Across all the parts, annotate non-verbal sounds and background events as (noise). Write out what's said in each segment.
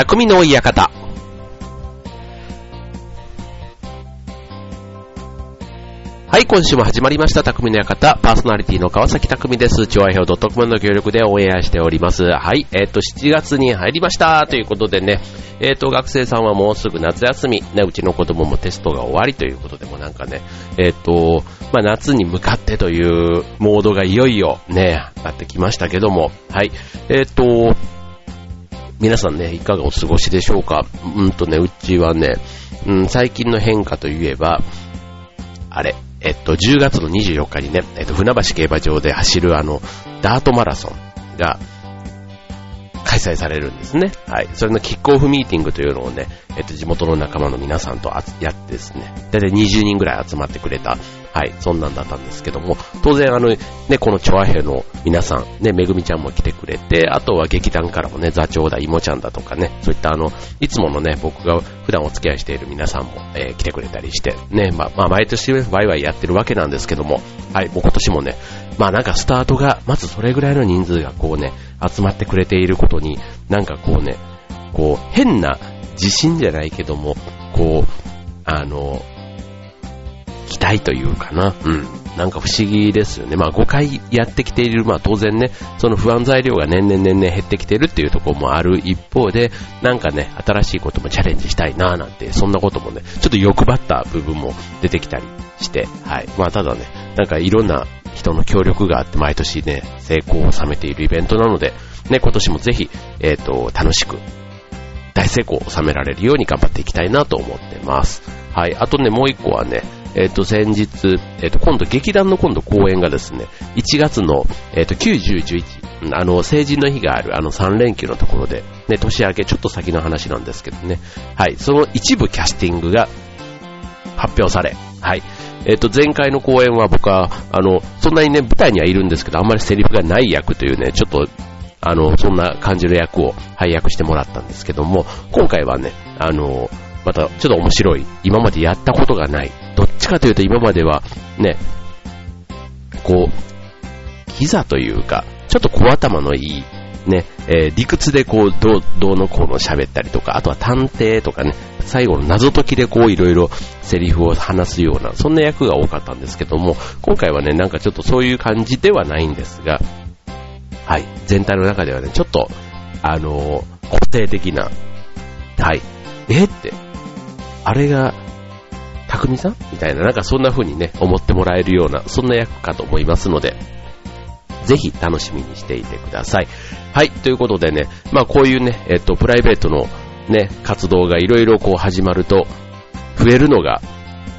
匠の館。はい、今週も始まりました、匠の館。パーソナリティの川崎匠です。調和表 .com の協力でオンエアしております。はい、えっ、と、7月に入りました。ということでね、えっ、と、学生さんはもうすぐ夏休み。ね、うちの子供もテストが終わりということでもなんかね、えっ、と、まあ、夏に向かってというモードがいよいよね、なってきましたけども、はい、えっ、と、皆さんね、いかがお過ごしでしょうか？うんとね、うちはね、うん、最近の変化といえば、あれ、えっと、10月の24日にね、えっと、船橋競馬場で走るあの、ダートマラソンが、開催されるんですね。はい。それのキックオフミーティングというのをね、えっと、地元の仲間の皆さんとやってですね、だいたい20人ぐらい集まってくれた。はい、そんなんだったんですけども、当然あの、ね、このチョアヘの皆さん、ね、めぐみちゃんも来てくれて、あとは劇団からもね、座長だ、いもちゃんだとかね、そういったあの、いつものね、僕が普段お付き合いしている皆さんも、えー、来てくれたりして、ね、まあ、まあ、毎年ワイワイやってるわけなんですけども、はい、もう今年もね、まあなんかスタートが、まずそれぐらいの人数がこうね、集まってくれていることに、なんかこうね、こう、変な自信じゃないけども、こう、あの、期待というかな。うん。なんか不思議ですよね。まあ5回やってきている、まあ当然ね、その不安材料が年々年々減ってきてるっていうところもある一方で、なんかね、新しいこともチャレンジしたいなぁなんて、そんなこともね、ちょっと欲張った部分も出てきたりして、はい。まあただね、なんかいろんな人の協力があって毎年ね、成功を収めているイベントなので、ね、今年もぜひ、えっ、ー、と、楽しく、大成功を収められるように頑張っていきたいなと思ってます。はい。あとね、もう一個はね、えっ、ー、と、先日、えっ、ー、と、今度、劇団の今度公演がですね、1月の、えっ、と、9、10、11、あの、成人の日がある、あの、3連休のところで、ね、年明け、ちょっと先の話なんですけどね、はい、その一部キャスティングが発表され、はい、えっ、と、前回の公演は僕は、あの、そんなにね、舞台にはいるんですけど、あんまりセリフがない役というね、ちょっと、あの、そんな感じの役を配役してもらったんですけども、今回はね、あの、またちょっと面白い、今までやったことがない、どっちかというと今まではね、こう、キザというか、ちょっと小頭のいい、ね、えー、理屈でこう、どう、どうのこうの喋ったりとか、あとは探偵とかね、最後の謎解きでこういろいろセリフを話すような、そんな役が多かったんですけども、今回はね、なんかちょっとそういう感じではないんですが、はい、全体の中ではね、ちょっと、あのー、固定的な、はい、えって、あれが、匠さん？みたいな、なんかそんな風にね、思ってもらえるような、そんな役かと思いますので、ぜひ楽しみにしていてください。はい、ということでね、まあこういうね、えっと、プライベートのね、活動がいろいろこう始まると、増えるのが、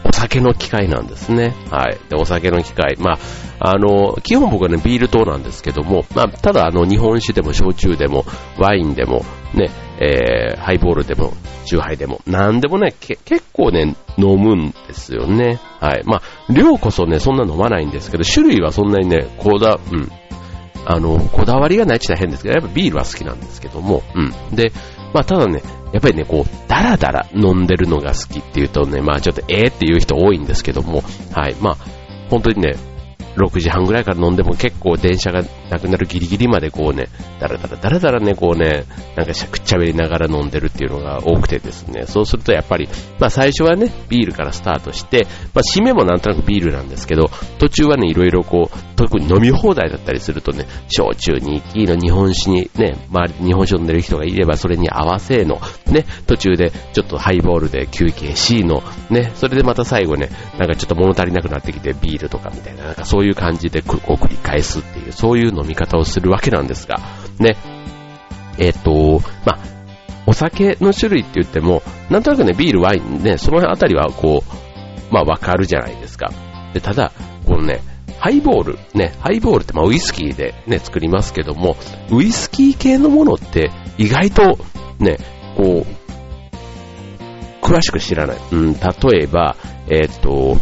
お酒の機会なんですね。はい。で、お酒の機会。まあ、あの、基本僕はね、ビール糖なんですけども、まあ、ただあの、日本酒でも焼酎でも、ワインでも、ね、えー、ハイボールでも、チューハイでも、なんでもね、結構ね、飲むんですよね。はい。まあ、量こそね、そんな飲まないんですけど、種類はそんなにね、こだ、うん。あの、こだわりがないって言ったら変ですけど、やっぱビールは好きなんですけども、うん。で、まあ、ただね、やっぱりね、こう、ダラダラ飲んでるのが好きっていうとね、まあ、ちょっとええっていう人多いんですけども、はい。まあ、本当にね、6時半ぐらいから飲んでも結構電車がなくなるギリギリまでこうね、だらだらだらだらね、こうね、なんかしゃくっちゃべりながら飲んでるっていうのが多くてですね、そうするとやっぱり、まあ最初はね、ビールからスタートして、まあ締めもなんとなくビールなんですけど、途中はね、いろいろこう、特に飲み放題だったりするとね、焼酎に行きの日本酒にね、周りで日本酒飲んでる人がいればそれに合わせの、ね、途中でちょっとハイボールで休憩しの、ね、それでまた最後ね、なんかちょっと物足りなくなってきてビールとかみたいな、なんかそうそういう感じでこう繰り返すっていう、そういう飲み方をするわけなんですが、ね、えっ、ー、と、まあ、お酒の種類って言っても、なんとなくね、ビール、ワインね、その辺あたりはこう、まあわかるじゃないですか。で、ただ、このね、ハイボール、ね、ハイボールってまあウイスキーでね、作りますけども、ウイスキー系のものって意外とね、こう、詳しく知らない。うん、例えば、えっ、ー、と、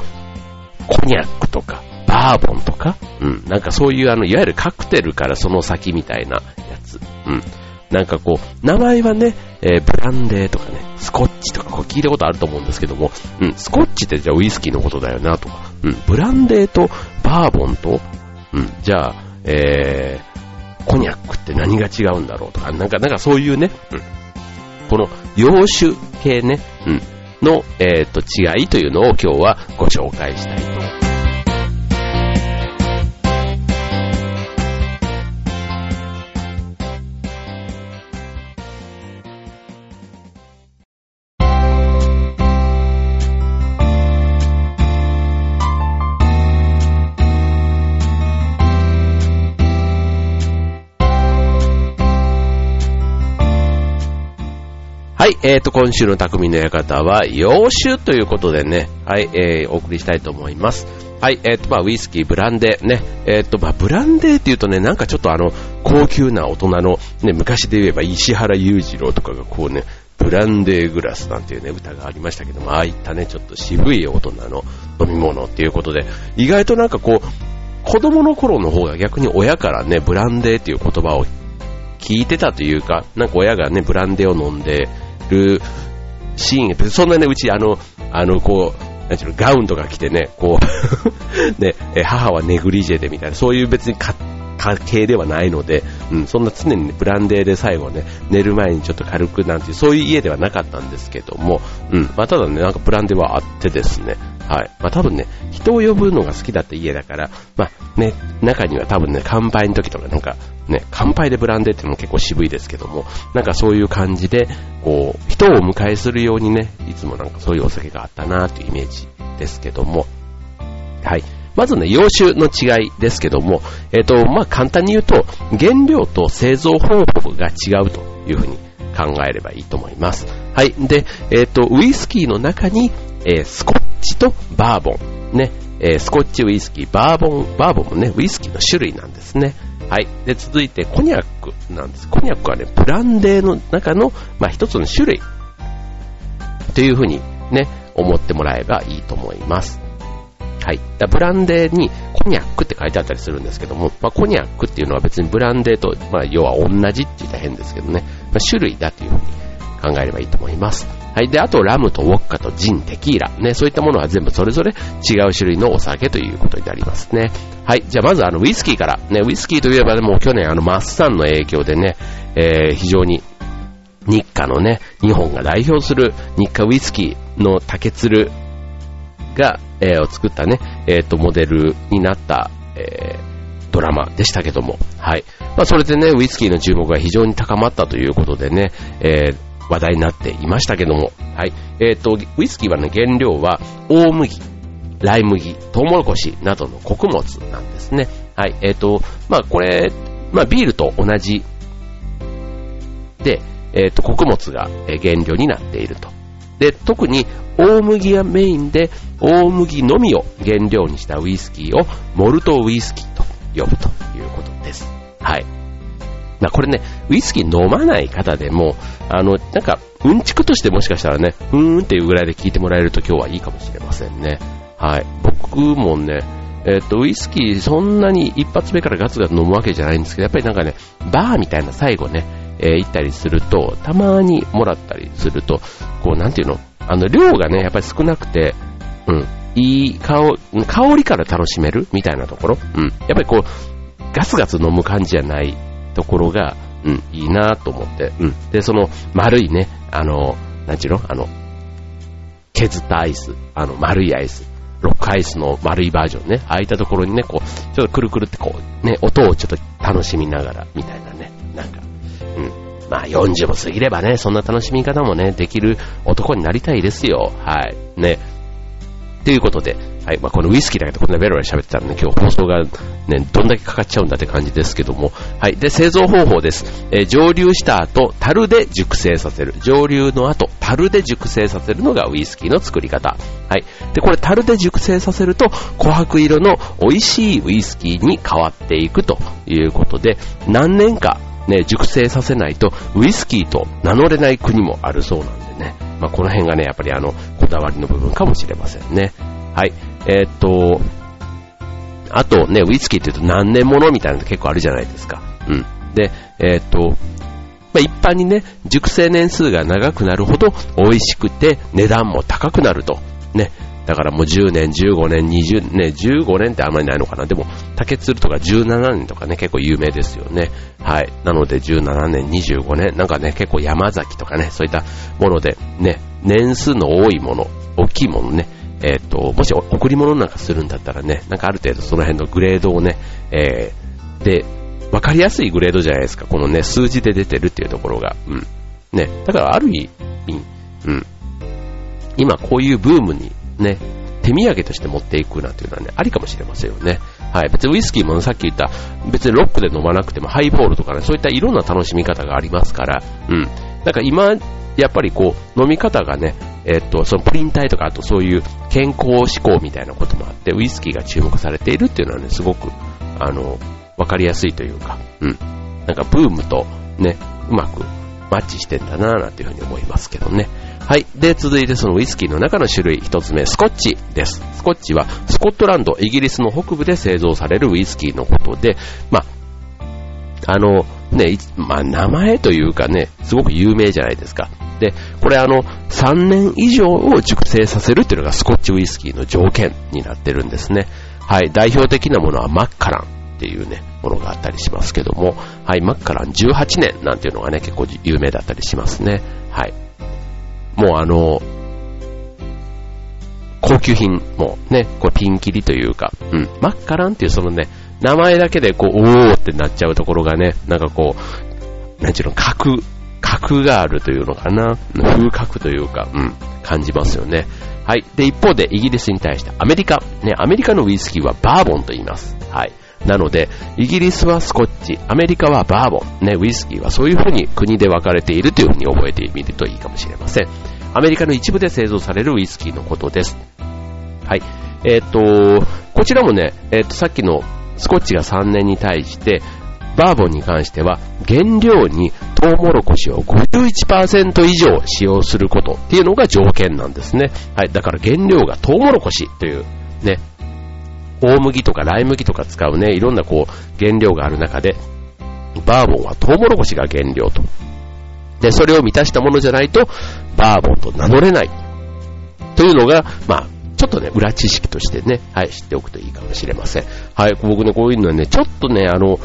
コニャックとか、バーボンとか、うん、なんかそういうあの、いわゆるカクテルからその先みたいなやつ、うん。なんかこう、名前はね、えー、ブランデーとかね、スコッチとかこう聞いたことあると思うんですけども、うん、スコッチってじゃあウイスキーのことだよなと。か、うん、ブランデーとバーボンと、うん、じゃあ、えー、コニャックって何が違うんだろうとか、なんか、なんかそういうね、うん、この洋酒系ね、うん、の、えっ、と、違いというのを今日はご紹介したいと思います。はい、えーと、今週の匠の館は、洋酒ということでね、はい、えー、お送りしたいと思います。はい、えーと、まあ、ウイスキー、ブランデー、ね、えーと、まあ、ブランデーって言うとね、なんかちょっとあの、高級な大人の、ね、昔で言えば石原裕次郎とかがこうね、ブランデーグラスなんていうね、歌がありましたけども、ああいったね、ちょっと渋い大人の飲み物っていうことで、意外となんかこう、子供の頃の方が逆に親からね、ブランデーっていう言葉を聞いてたというか、なんか親がね、ブランデーを飲んで、るシーン、そんなね、うち、あの、あの、こう、なんちゅうの、ガウンとか着てね、こう (laughs) ね、母はネグリジェでみたいな、そういう別に家系ではないので、うん、そんな常に、ね、ブランデーで最後ね、寝る前にちょっと軽くなんていう、そういう家ではなかったんですけども、うん、まあただね、なんかブランデーはあってですね、はい。まあ多分ね、人を呼ぶのが好きだった家だから、まあね、中には多分ね、乾杯の時とかなんかね、乾杯でブランデーっていうのも結構渋いですけども、なんかそういう感じで、こう、人をお迎えするようにね、いつもなんかそういうお酒があったなというイメージですけども、はい。まずね、洋酒の違いですけども、えっ、ー、と、まあ簡単に言うと、原料と製造方法が違うというふうに考えればいいと思います。はい。で、えっ、ー、と、ウイスキーの中に、えー、スコッチとバーボン。ね。えー、スコッチウイスキー、バーボン、バーボンもね、ウイスキーの種類なんですね。はい。で、続いて、コニャックなんです。コニャックはね、ブランデーの中の、まあ、一つの種類。というふうにね、思ってもらえばいいと思います。はい。だブランデーにコニャックって書いてあったりするんですけども、まあ、コニャックっていうのは別にブランデーと、まあ、要は同じって言ったら変ですけどね、まあ、種類だというふうに考えればいいと思います。はい。で、あと、ラムとウォッカとジン、テキーラ。ね、そういったものは全部それぞれ違う種類のお酒ということになりますね。はい。じゃあ、まず、あの、ウイスキーから。ね、ウイスキーといえば、ね、も去年、あの、マッサンの影響でね、えー、非常に、日課のね、日本が代表する日課ウイスキーの竹鶴が、えー、を作ったね、えっ、ー、と、モデルになった、えー、ドラマでしたけども、はい。まあ、それでね、ウイスキーの注目が非常に高まったということでね、えー、話題になっていましたけども、はい。えっ、と、ウイスキーはね、原料は大麦、ライ麦、トウモロコシなどの穀物なんですね。はい。えっ、と、まあ、これ、まあ、ビールと同じで、えっ、と、穀物が原料になっていると。で、特に大麦がメインで、大麦のみを原料にしたウイスキーをモルトウイスキーと呼ぶということです。はい。ま、これね、ウイスキー飲まない方でも、あの、なんか、うんちくとしてもしかしたらね、うーんっていうぐらいで聞いてもらえると今日はいいかもしれませんね。はい。僕もね、えっ、と、ウイスキーそんなに一発目からガツガツ飲むわけじゃないんですけど、やっぱりなんかね、バーみたいな最後ね、えー、行ったりすると、たまにもらったりすると、こう、なんていうのあの、量がね、やっぱり少なくて、うん、いい香香りから楽しめるみたいなところ、うん。やっぱりこう、ガツガツ飲む感じじゃないところが、うん、いいなと思って、うん。で、その丸いね、あの、なんちゅうの？あの、削ったアイス、あの、丸いアイス、ロックアイスの丸いバージョンね、ああいったところにね、こう、ちょっとくるくるってこう、ね、音をちょっと楽しみながら、みたいなね、なんか、うん。まあ40も過ぎればね、そんな楽しみ方もね、できる男になりたいですよ。はい。ね。ということで、はい。まあ、このウイスキーだけでこんなベロベロ喋ってたらね、今日放送がね、どんだけかかっちゃうんだって感じですけども。はい。で、製造方法です。えー、蒸留した後、樽で熟成させる。蒸留の後、樽で熟成させるのがウイスキーの作り方。はい。で、これ樽で熟成させると、琥珀色の美味しいウイスキーに変わっていくということで、何年かね、熟成させないとウイスキーと名乗れない国もあるそうなんでね。まあ、この辺がね、やっぱりあの、こだわりの部分かもしれませんね。はい。えー、っと、あとね、ウイスキーって言うと何年ものみたいなの結構あるじゃないですか。うん。で、えー、っと、まあ、一般にね、熟成年数が長くなるほど美味しくて値段も高くなると。ね。だからもう10年、15年、20年、15年ってあんまりないのかな。でも、竹鶴とか17年とかね、結構有名ですよね。はい。なので17年、25年、なんかね、結構山崎とかね、そういったもので、ね、年数の多いもの、大きいものね、えっ、ー、と、もし贈り物なんかするんだったらね、なんかある程度その辺のグレードをね、えー、で、わかりやすいグレードじゃないですか。このね、数字で出てるっていうところが。うん。ね。だからある意味、うん。今こういうブームにね、手土産として持っていくなんていうのはね、ありかもしれませんよね。はい。別にウイスキーもさっき言った、別にロックで飲まなくてもハイボールとかね、そういったいろんな楽しみ方がありますから、うん。なんか今、やっぱりこう、飲み方がね、えっと、そのプリン体とか、あとそういう健康志向みたいなこともあって、ウイスキーが注目されているっていうのはね、すごく、あの、わかりやすいというか、うん。なんかブームとね、うまくマッチしてんだなぁなんていうふうに思いますけどね。はい。で、続いてそのウイスキーの中の種類一つ目、スコッチです。スコッチはスコットランド、イギリスの北部で製造されるウイスキーのことで、まあ、あの、ね、まあ、名前というかね、すごく有名じゃないですか。で、これあの、3年以上を熟成させるっていうのがスコッチウイスキーの条件になってるんですね。はい。代表的なものはマッカランっていうね、ものがあったりしますけども、はい。マッカラン18年なんていうのがね、結構有名だったりしますね。はい。もうあの、高級品もね、これピンキリというか、うん、マッカランっていうそのね、名前だけでこう、おーってなっちゃうところがね、なんかこう、なんちゅうの、格、格があるというのかな、風格というか、うん、感じますよね。はい。で、一方でイギリスに対してアメリカ、ね、アメリカのウイスキーはバーボンと言います。はい。なので、イギリスはスコッチ、アメリカはバーボン、ね、ウイスキーはそういう風に国で分かれているという風に覚えてみるといいかもしれません。アメリカの一部で製造されるウイスキーのことです。はい。えっ、と、こちらもね、えっ、と、さっきのスコッチが3年に対して、バーボンに関しては原料にトウモロコシを51%以上使用することっていうのが条件なんですね。はい。だから原料がトウモロコシというね、大麦とかライ麦とか使うね、いろんなこう原料がある中で、バーボンはトウモロコシが原料と。で、それを満たしたものじゃないと、バーボンと名乗れない。というのが、まあ、ちょっとね、裏知識としてね、はい、知っておくといいかもしれません。はい、僕ね、こういうのはね、ちょっとね、あの、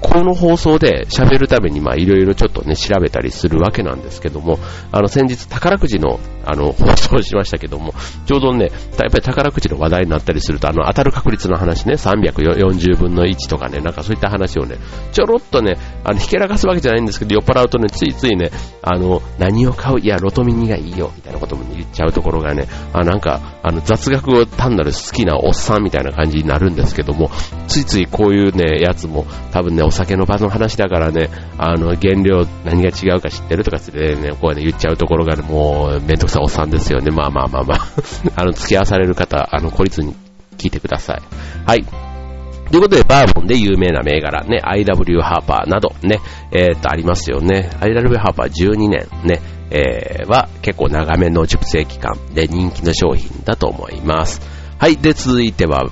この放送で喋るためにまあいろいろちょっとね調べたりするわけなんですけども、あの先日宝くじのあの (laughs) 放送をしましたけども、ちょうどね、やっぱり宝くじの話題になったりすると、あの当たる確率の話ね、340分の1とかね、なんかそういった話をね、ちょろっとね、あのひけらかすわけじゃないんですけど、酔っ払うとね、ついついね、あの、何を買う？いや、ロトミニがいいよ、みたいなことも言っちゃうところがね、あなんか、あの雑学を単なる好きなおっさんみたいな感じになるんですけども、ついついこういうね、やつも多分ね、お酒の場の話だからね、あの、原料何が違うか知ってるとかってね、こうね、言っちゃうところがね、もう、めんどくさいおっさんですよね。まあまあまあまあ。(laughs) あの、付き合わされる方、あの、孤立に聞いてください。はい。ということで、バーボンで有名な銘柄、ね、IW ハーパーなど、ね、えー、っと、ありますよね。IW ハーパー12年、ね、えー、は結構長めの熟成期間で人気の商品だと思います。はい。で、続いては、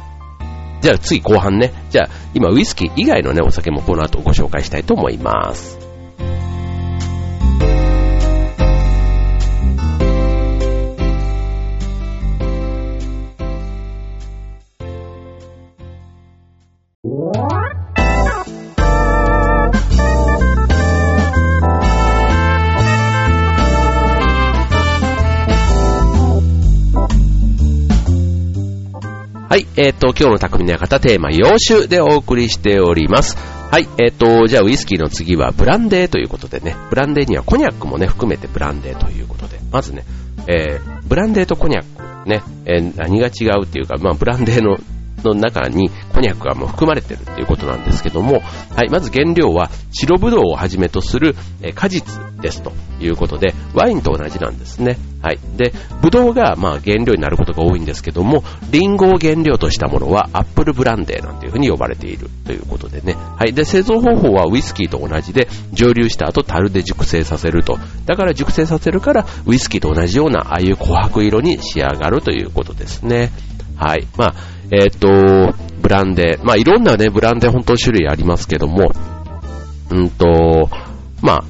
じゃあ次後半ね。じゃあ今ウイスキー以外のね、お酒もこの後ご紹介したいと思います。はい、えっ、ー、と、今日の匠の館テーマ、洋酒でお送りしております。はい、えっ、ー、と、じゃあウイスキーの次はブランデーということでね、ブランデーにはコニャックもね、含めてブランデーということで、まずね、えー、ブランデーとコニャックね、えー、何が違うっていうか、まあ、ブランデーのの中にコニャックがもう含まれてるっていうことなんですけども、はい、まず原料は白ブドウをはじめとする、果実ですということで、ワインと同じなんですね。はい。で、ブドウがまあ原料になることが多いんですけども、リンゴを原料としたものはアップルブランデーなんていうふうに呼ばれているということでね。はい。で、製造方法はウイスキーと同じで、蒸留した後樽で熟成させると。だから熟成させるから、ウイスキーと同じような、ああいう琥珀色に仕上がるということですね。はい。まあ、えっ、と、ブランデー。まあ、いろんなね、ブランデー本当種類ありますけども、うんと、まあ、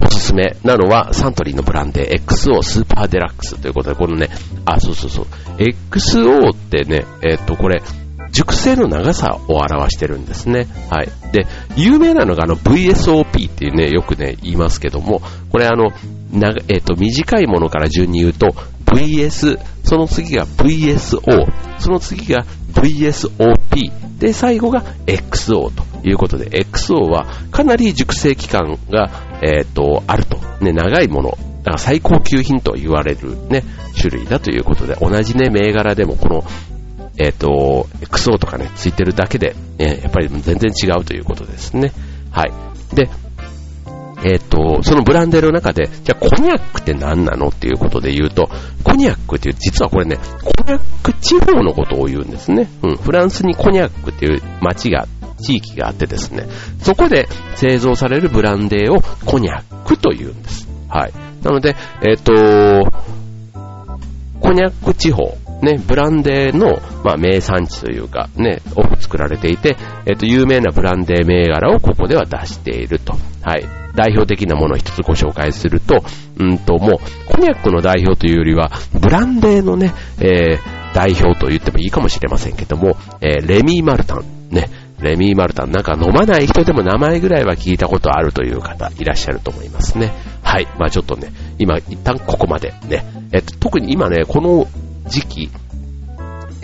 おすすめなのはサントリーのブランデー XO スーパーデラックスということで、このね、あ、そうそうそう、XO ってね、えっと、これ、熟成の長さを表してるんですね。はい。で、有名なのがあの VSOP っていうね、よくね、言いますけども、これあの、なえっ、と、短いものから順に言うと、VS、その次が VSO、その次が VSOP、で、最後が XO ということで、XO はかなり熟成期間が、えっ、と、あると。ね、長いもの。だから最高級品と言われるね、種類だということで、同じね、銘柄でもこのえっ、ー、と、XO とかね、ついてるだけで、ね、やっぱり全然違うということですね。はい。で、えっ、ー、と、そのブランデーの中で、じゃあコニャックって何なのっていうことで言うと、コニャックっていう、実はこれね、コニャック地方のことを言うんですね。うん、フランスにコニャックっていう街が、地域があってですね、そこで製造されるブランデーをコニャックと言うんです。はい。なので、えっ、ー、と、コニャック地方ね、ブランデーの、まあ、名産地というか、ね、多く作られていて、えっと、有名なブランデー銘柄をここでは出していると。はい。代表的なものを一つご紹介すると、うんと、もう、コニャックの代表というよりは、ブランデーのね、えー、代表と言ってもいいかもしれませんけども、えー、レミー・マルタン、ね、レミー・マルタン、なんか飲まない人でも名前ぐらいは聞いたことあるという方いらっしゃると思いますね。はい。まあちょっとね、今一旦ここまで。ね、えっと、特に今ね、この時期、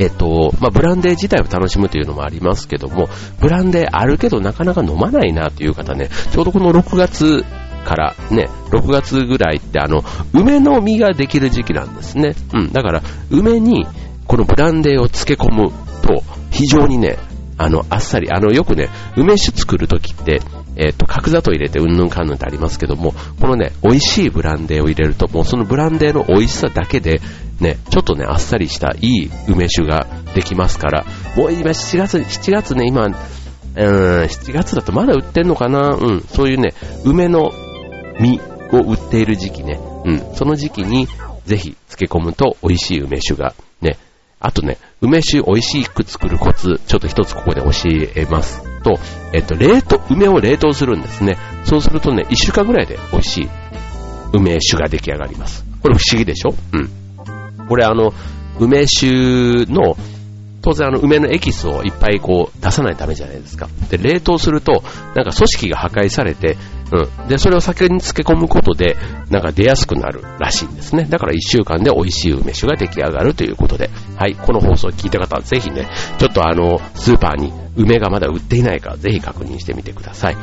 えっと、まあ、ブランデー自体を楽しむというのもありますけども、ブランデーあるけどなかなか飲まないなという方ね、ちょうどこの6月からね、6月ぐらいってあの、梅の実ができる時期なんですね。うん、だから梅にこのブランデーを漬け込むと非常にね、あの、あっさり、あの、よくね、梅酒作るときって、えっ、と、角砂糖入れてうんぬんかんぬんってありますけども、このね、美味しいブランデーを入れると、もうそのブランデーの美味しさだけで、ね、ちょっとね、あっさりしたいい梅酒ができますから、もう今7月、7月ね、今、うーん、7月だとまだ売ってんのかな？うん、そういうね、梅の実を売っている時期ね、うん、その時期にぜひ漬け込むと美味しい梅酒が、あとね、梅酒美味しく作るコツ、ちょっと一つここで教えますと、えっと、冷凍、梅を冷凍するんですね。そうするとね、1週間ぐらいで美味しい梅酒が出来上がります。これ不思議でしょ？うん。これあの、梅酒の、当然あの梅のエキスをいっぱいこう出さないためじゃないですか。で、冷凍すると、なんか組織が破壊されて、うん。で、それを酒に漬け込むことで、なんか出やすくなるらしいんですね。だから1週間で美味しい梅酒が出来上がるということで、はい。この放送を聞いた方はぜひね、ちょっとあの、スーパーに梅がまだ売っていないか、ぜひ確認してみてください。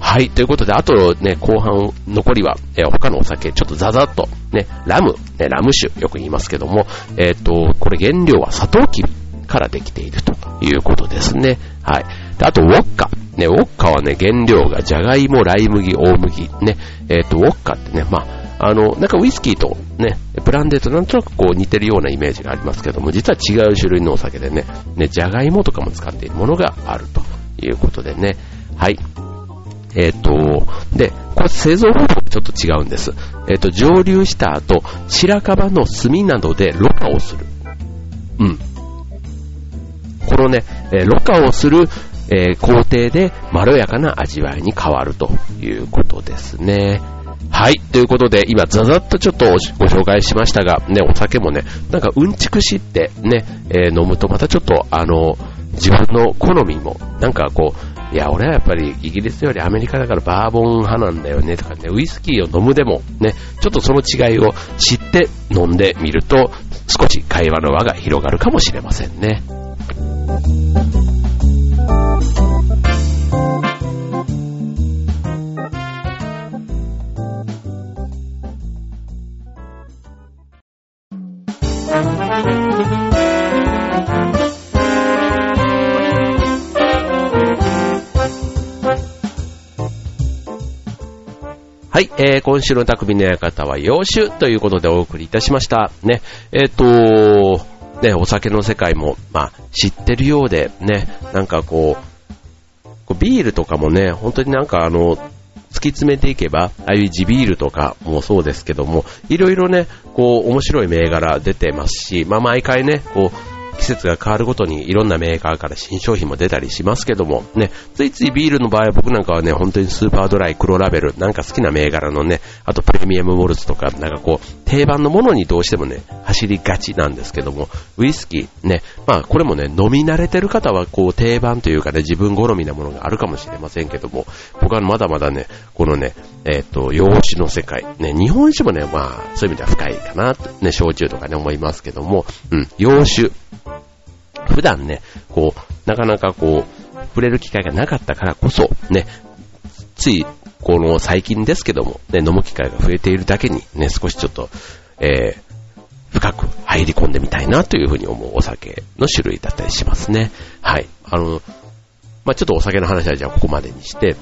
はい。ということで、あとね、後半、残りは、えー、他のお酒、ちょっとザザッと、ね、ラム、ね、ラム酒、よく言いますけども、えっ、と、これ原料はサトウキビからできているということですね。はい。であと、ウォッカ。ね、ウォッカはね、原料がジャガイモ、ライ麦、大麦。ね、えっ、ー、と、ウォッカってね、まあ、あの、なんかウイスキーとね、ブランデーとなんとなくこう似てるようなイメージがありますけども、実は違う種類のお酒でね、ね、ジャガイモとかも使っているものがあるということでね。はい。えっ、ー、と、で、これ製造方法ちょっと違うんです。えっ、ー、と、蒸留した後、白樺の炭などでろ過をする。うん。このね、えー、ろ過をする、えー、工程でまろやかな味わいに変わるということですね。はい。ということで、今、ざざっとちょっとご紹介しましたが、ね、お酒もね、なんかうんちくしってね、えー、飲むとまたちょっと、あの、自分の好みも、なんかこう、いや、俺はやっぱりイギリスよりアメリカだからバーボン派なんだよねとかね、ウイスキーを飲むでもね、ちょっとその違いを知って飲んでみると、少し会話の輪が広がるかもしれませんね。えー、今週の匠の館は洋酒ということでお送りいたしました。ね、えっ、ー、とね、お酒の世界も、まあ、知ってるようで、ね、なんかこう、こうビールとかもね、本当になんかあの、突き詰めていけば、ああいう地ビールとかもそうですけども、いろいろね、こう、面白い銘柄出てますし、まあ、毎回ね、こう、季節が変わるごとにいろんなメーカーから新商品も出たりしますけども、ね、ついついビールの場合は僕なんかはね、本当にスーパードライ、黒ラベル、なんか好きな銘柄のね、あとプレミアムモルツとか、なんかこう、定番のものにどうしてもね、走りがちなんですけども、ウイスキー、ね、まあこれもね、飲み慣れてる方はこう定番というかね、自分好みなものがあるかもしれませんけども、僕はまだまだね、このね、えっ、ー、と、洋酒の世界、ね、日本酒もね、まあそういう意味では深いかな、ね、焼酎とかね、思いますけども、うん、洋酒。普段ね、こう、なかなかこう、触れる機会がなかったからこそ、ね、つい、この最近ですけども、ね、飲む機会が増えているだけに、ね、少しちょっと、えー、深く入り込んでみたいなというふうに思うお酒の種類だったりしますね。はい。あの、まあ、ちょっとお酒の話はじゃあここまでにして、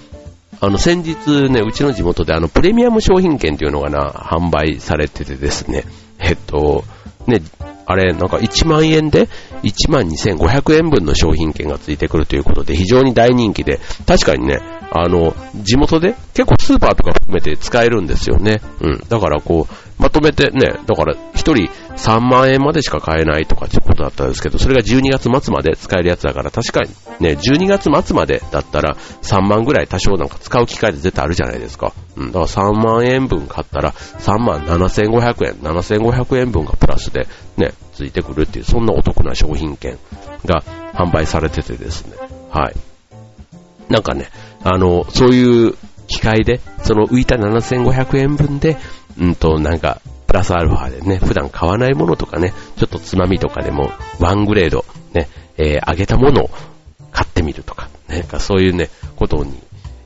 あの、先日ね、うちの地元であの、プレミアム商品券っていうのがな、販売されててですね、えっと、ね、あれ、なんか1万円で1万2500円分の商品券がついてくるということで非常に大人気で、確かにね、あの、地元で結構スーパーとか含めて使えるんですよね。うん。だからこう、まとめてね、だから1人3万円までしか買えないとかってことだったんですけど、それが12月末まで使えるやつだから、確かにね、12月末までだったら3万ぐらい多少なんか使う機会で絶対あるじゃないですか。うん。だから3万円分買ったら3万7500円、7500円分がプラスでね、ついてくるっていう、そんなお得な商品券が販売されててですね。はい。なんかね、あの、そういう機械で、その浮いた7500円分で、うんと、なんか、プラスアルファでね、普段買わないものとかね、ちょっとつまみとかでも、ワングレード、ね、えー、上げたものを買ってみるとか、ね、そういうね、ことに、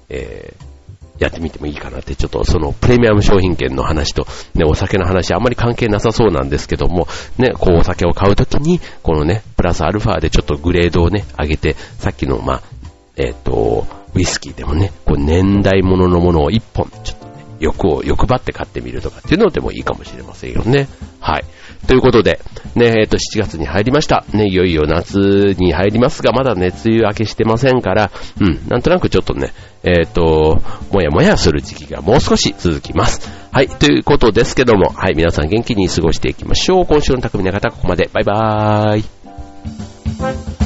えー、やってみてもいいかなって、ちょっとそのプレミアム商品券の話と、ね、お酒の話あんまり関係なさそうなんですけども、ね、こうお酒を買うときに、このね、プラスアルファでちょっとグレードをね、上げて、さっきの、まあ、えっ、ー、と、ウイスキーでもね、こう年代物のものを一本、ちょっ、欲を欲張って買ってみるとかっていうのでもいいかもしれませんよね。はい。ということで、ね、えっ、と、7月に入りました。ね、いよいよ夏に入りますが、まだね、梅雨明けしてませんから、うん、なんとなくちょっとね、えっ、ー、と、もやもやする時期がもう少し続きます。はい、ということですけども、はい、皆さん元気に過ごしていきましょう。今週の匠の方、ここまで。バイバーイ。